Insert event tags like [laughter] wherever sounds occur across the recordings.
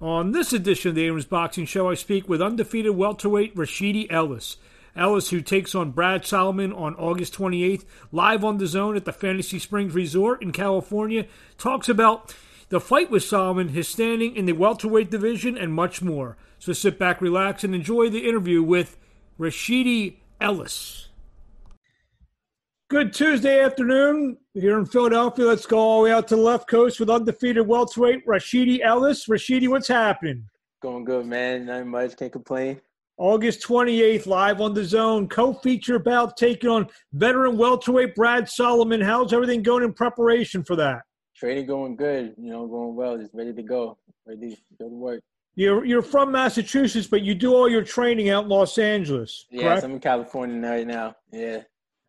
On this edition of the Abrams Boxing Show, I speak with undefeated welterweight Rashidi Ellis. Ellis, who takes on Brad Solomon on August 28th, live on DAZN at the Fantasy Springs Resort in California, talks about the fight with Solomon, his standing in the welterweight division, and much more. So sit back, relax, and enjoy the interview with Rashidi Ellis. Good Tuesday afternoon here in Philadelphia. Let's go all the way out to the left coast with undefeated welterweight Rashidi Ellis. Rashidi, what's happening? Going good, man. Not much. Can't complain. August 28th, live on DAZN. Co-feature bout taking on veteran welterweight Brad Solomon. How's everything going in preparation for that? Training going good. You know, going well. Just ready to go. Ready to go to work. You're you're from Massachusetts, but you do all your training out in Los Angeles. Yes, correct? I'm in California right now. Yeah.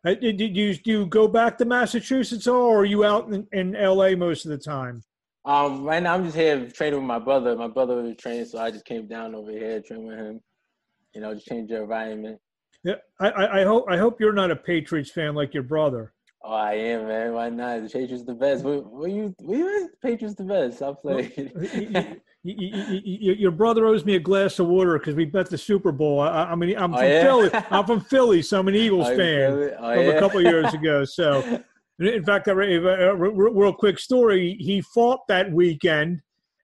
Uh, Did you do you go back to Massachusetts or are you out in, in LA most of the time? Um, right now I'm just here training with my brother. My brother was training, so I just came down over here to train with him. You know, just change your environment. Yeah, I, I, I hope I hope you're not a Patriots fan like your brother. Oh, I am, man. Why not? The Patriots the best. What, what you? What you? Patriots the best. I'll play. You- you- you- you- your brother owes me a glass of water because we bet the Super Bowl. I, I mean, I'm Oh, from yeah? Philly. [laughs] I'm from Philly, so I'm an Eagles Oh, you fan it? Oh, from yeah? a couple years [laughs] ago. So, in fact, a real quick story. He fought that weekend,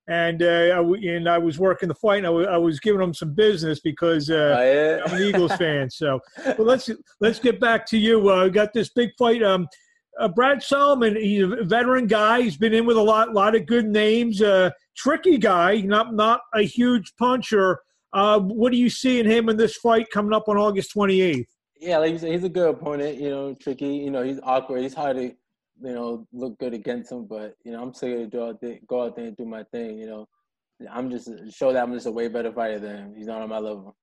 and uh, I and I was working the fight. And I wa- I was giving him some business because uh, Oh, yeah? I'm an Eagles [laughs] fan. So, but let's let's get back to you. Uh, got this big fight. Um, uh, Brad Solomon, he's a veteran guy. He's been in with a lot lot of good names. Uh, tricky guy, not not a huge puncher. Uh, what do you see in him in this fight coming up on August 28th? Yeah, like you said, he's a good opponent. You know, tricky. You know, he's awkward. He's hard to, you know, look good against him. But you know, I'm still gonna go out there, go out there and do my thing. You know, I'm just show that I'm just a way better fighter than him. He's not on my level.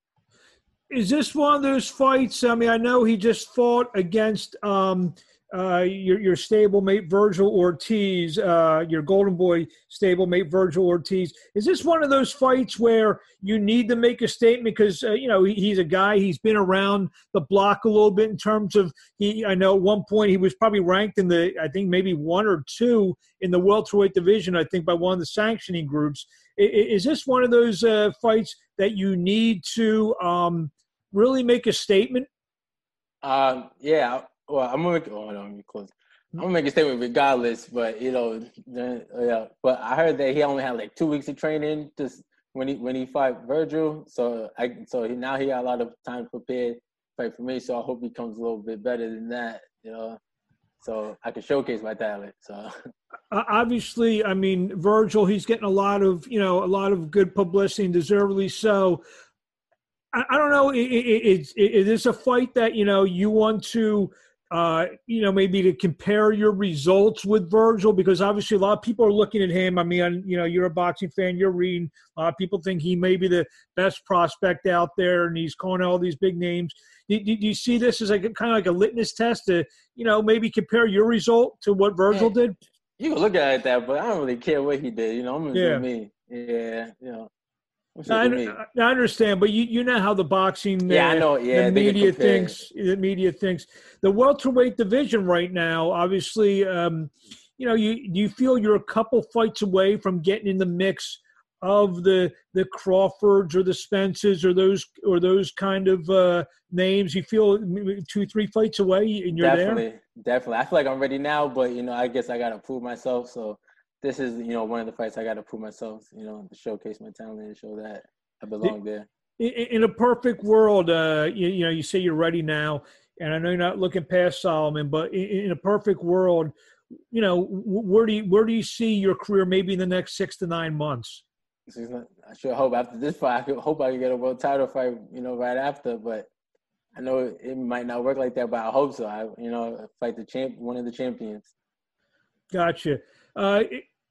Is this one of those fights? I mean, I know he just fought against um, uh, your your stablemate Vergil Ortiz, uh, your Golden Boy stablemate Vergil Ortiz. Is this one of those fights where you need to make a statement because uh, you know he, he's a guy he's been around the block a little bit in terms of he? I know at one point he was probably ranked in the I think maybe one or two in the welterweight division. I think by one of the sanctioning groups. I- Is this one of those uh, fights that you need to um, really make a statement? Um, yeah. Well, I'm gonna make. Oh, no, me close. I'm gonna make a statement regardless. But you know, then, yeah. But I heard that he only had like two weeks of training just when he when he fought Vergil. So I so he now he got a lot of time prepared fight for me. So I hope he comes a little bit better than that. You know, so I can showcase my talent. So Uh, obviously, I mean Vergil, he's getting a lot of you know a lot of good publicity and deservedly so. I, I don't know. i- i- i- Is is a fight that you know you want to? Uh, you know, maybe to compare your results with Vergil because obviously a lot of people are looking at him. I mean, you know, you're a boxing fan, you're reading. A lot of people think he may be the best prospect out there, and he's calling all these big names. Do, do, do you see this as like a, kind of like a litmus test to, you know, maybe compare your result to what Vergil Yeah. did? you can look at it that, but I don't really care what he did. You know, I'm gonna Yeah. do me. Yeah, you know. I, me. I I understand, but you, you know how the boxing Yeah, I uh, know. Yeah, the media thinks the media thinks the welterweight division right now. Obviously, um, you know, you do you feel you're a couple fights away from getting in the mix of the the Crawfords or the Spences or those or those kind of uh, names. You feel two three fights away, and you're there. definitely, definitely. I feel like I'm ready now, but you know, I guess I gotta prove myself. So this is, you know, one of the fights I gotta prove myself. You know, to showcase my talent and show that I belong there. in, in a perfect world, uh, you, you know, you say you're ready now, and I know you're not looking past Solomon, but in, in a perfect world, you know, where do you where do you see your career maybe in the next six to nine months? So it's not- I sure hope after this fight, I could, hope I can get a world title fight. You know, right after, but. I know it, might not work like that, but I hope so. I, you know, fight the champ, one of the champions. Gotcha. Uh,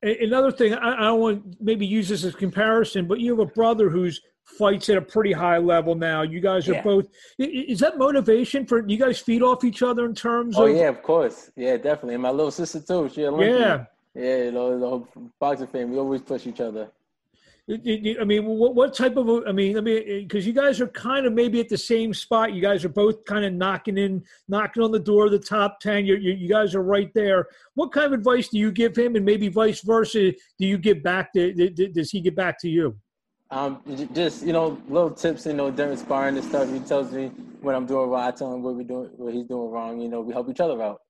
another thing, I, I don't want to maybe use this as comparison, but you have a brother who's fights at a pretty high level now. You guys are Yeah. both. Is that motivation for you guys feed off each other in terms Oh of? yeah, of course. Yeah, definitely. And my little sister too. She Olympian. Yeah. Yeah, you know, the whole boxing fan. We always push each other. I mean, what, what type of? I mean, I mean, because you guys are kind of maybe at the same spot. You guys are both kind of knocking in, knocking on the door of the top ten. You, you guys are right there. What kind of advice do you give him, and maybe vice versa? Do you give back? To, does he give back to you? Um, just you know, little tips. You know, during sparring and stuff, he tells me what I'm doing right. I tell him what we doing, what he's doing wrong. You know, we help each other out.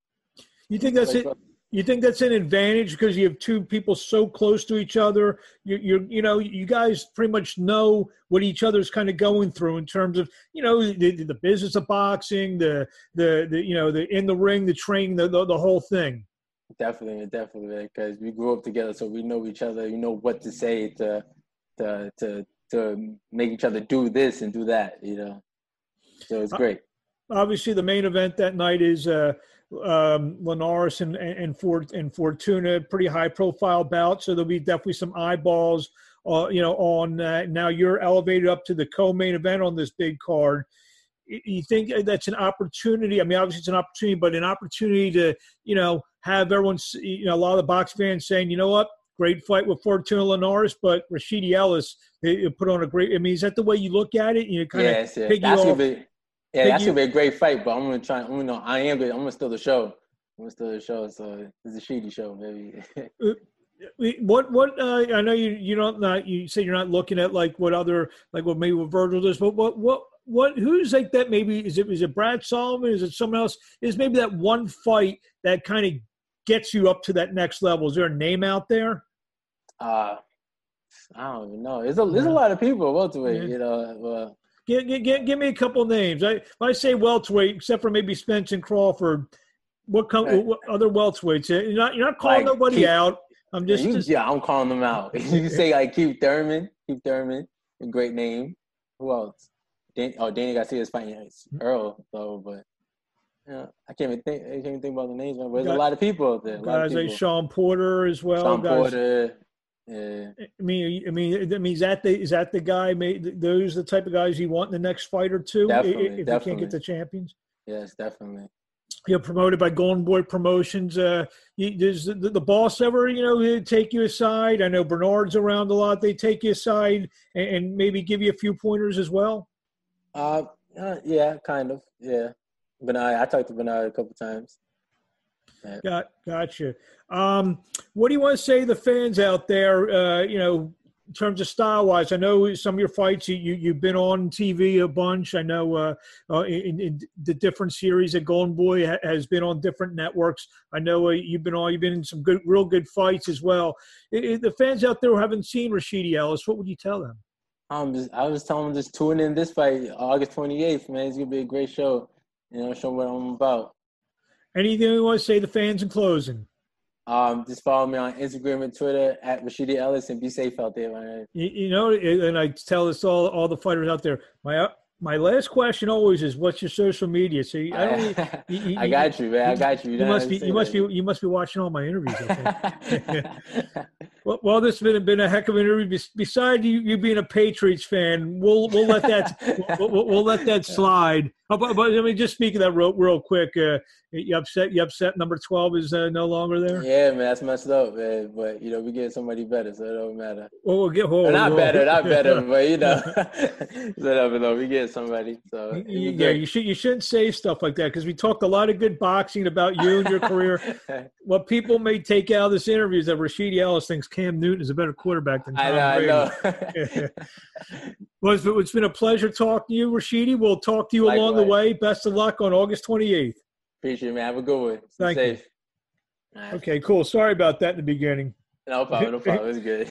You think that's it? You think that's an advantage because you have two people so close to each other. You, you, you know, you guys pretty much know what each other's kind of going through in terms of, you know, the, the business of boxing, the, the, the, you know, the in the ring, the training, the, the, the whole thing. Definitely, definitely, because we grew up together, so we know each other. You know what to say to, to, to, to make each other do this and do that. You know, so it's great. Obviously, the main event that night is. Uh, um, Linares and, and, Fort, and Fortuna, pretty high profile bout. So there'll be definitely some eyeballs, uh, you know, on uh, now you're elevated up to the co-main event on this big card. You think that's an opportunity? I mean, obviously it's an opportunity, but an opportunity to, you know, have everyone, you know, a lot of the box fans saying, you know what, great fight with Fortuna Linares, but Rashidi Ellis they put on a great. I mean, is that the way you look at it? You kind yes, of yeah. That's Be, yeah, that's gonna be a great fight, but I'm gonna try. I'm gonna, I am. Gonna, I'm gonna steal the show. I'm gonna steal the show. So it's a shady show, baby. [laughs] Uh, what what uh, I know you you don't not you say you're not looking at like what other like what maybe what Vergil does, but what what what who's like that maybe is it is it Brad Solomon is it someone else is maybe that one fight that kind of gets you up to that next level is there a name out there uh I don't even know there's a there's a lot of people welterweight yeah. you know uh, Give, give, give me a couple names. I I say welterweight, except for maybe Spence and Crawford. What, what other welterweights? You're not you're not calling like, nobody out. I'm just, you, just, yeah, I'm calling them out. [laughs] you say like Keith Thurman, Keith Thurman, a great name. Who else? Dan, oh, Danny Garcia is fighting Earl though, but yeah, I can't even think. I can't even think about the names. But there's got, a lot of people out there. Guys like Shawn Porter as well. Shawn guys. Porter, yeah. I mean, I mean, I mean, is that the is that the guy? Those the type of guys you want in the next fight or two? Definitely, if definitely. you can't get the champions. Yes, definitely. You're promoted by Golden Boy Promotions. Uh, you, does the, the, boss ever, you know, take you aside? I know Bernard's around a lot. They take you aside and, and maybe give you a few pointers as well. Uh, uh yeah, kind of. Yeah, Bernard. I talked to Bernard a couple times. Got gotcha. Um, what do you want to say to the fans out there? Uh, you know, in terms of style wise, I know some of your fights you, you have been on TV a bunch. I know uh, uh, in, in, the different series that Golden Boy ha- has been on different networks. I know uh, you've been on. You've been in some good, real good fights as well. It, it, the fans out there who haven't seen Rashidi Ellis, what would you tell them? Um, just, I was telling them just tune in this fight August 28th. Man, it's gonna be a great show. You know, show what I'm about. Anything you want to say to fans in closing? Um, just follow me on Instagram and Twitter at Rashidi Ellis and be safe out there, man. You, you know, and I tell this all all the fighters out there. My my last question always is, "What's your social media?" So I don't. [laughs] You, you, I got you, man. I got you. You, you must be. You must be. You must be watching all my interviews. [laughs] well, well, this has been been a heck of an interview. Besides you, you being a Patriots fan, we'll we'll let that [laughs] we'll, we'll, let that slide. Oh, but, but, I mean, just speaking of that real, real quick, uh, you upset? You upset? Number twelve is uh, no longer there. Yeah, man, that's messed up, man. But you know, we get somebody better, so it don't matter. Well, we'll get. Well, not better, not better, [laughs] but you know, whatever. Though we get somebody. So yeah, you should you shouldn't say stuff like that because we talked a lot of good boxing about you and your career. [laughs] what people may take out of this interview is that Rashidi Ellis thinks Cam Newton is a better quarterback than Tom I know, Brady. I know. well, it's, it's been a pleasure talking to you, Rashidi. We'll talk to you Likewise. along the way. Best of luck on August 28th. Appreciate it, man. Have a good one. Stay Thank safe. you. Okay, cool. Sorry about that in the beginning. No problem. No [laughs] problem. It's good.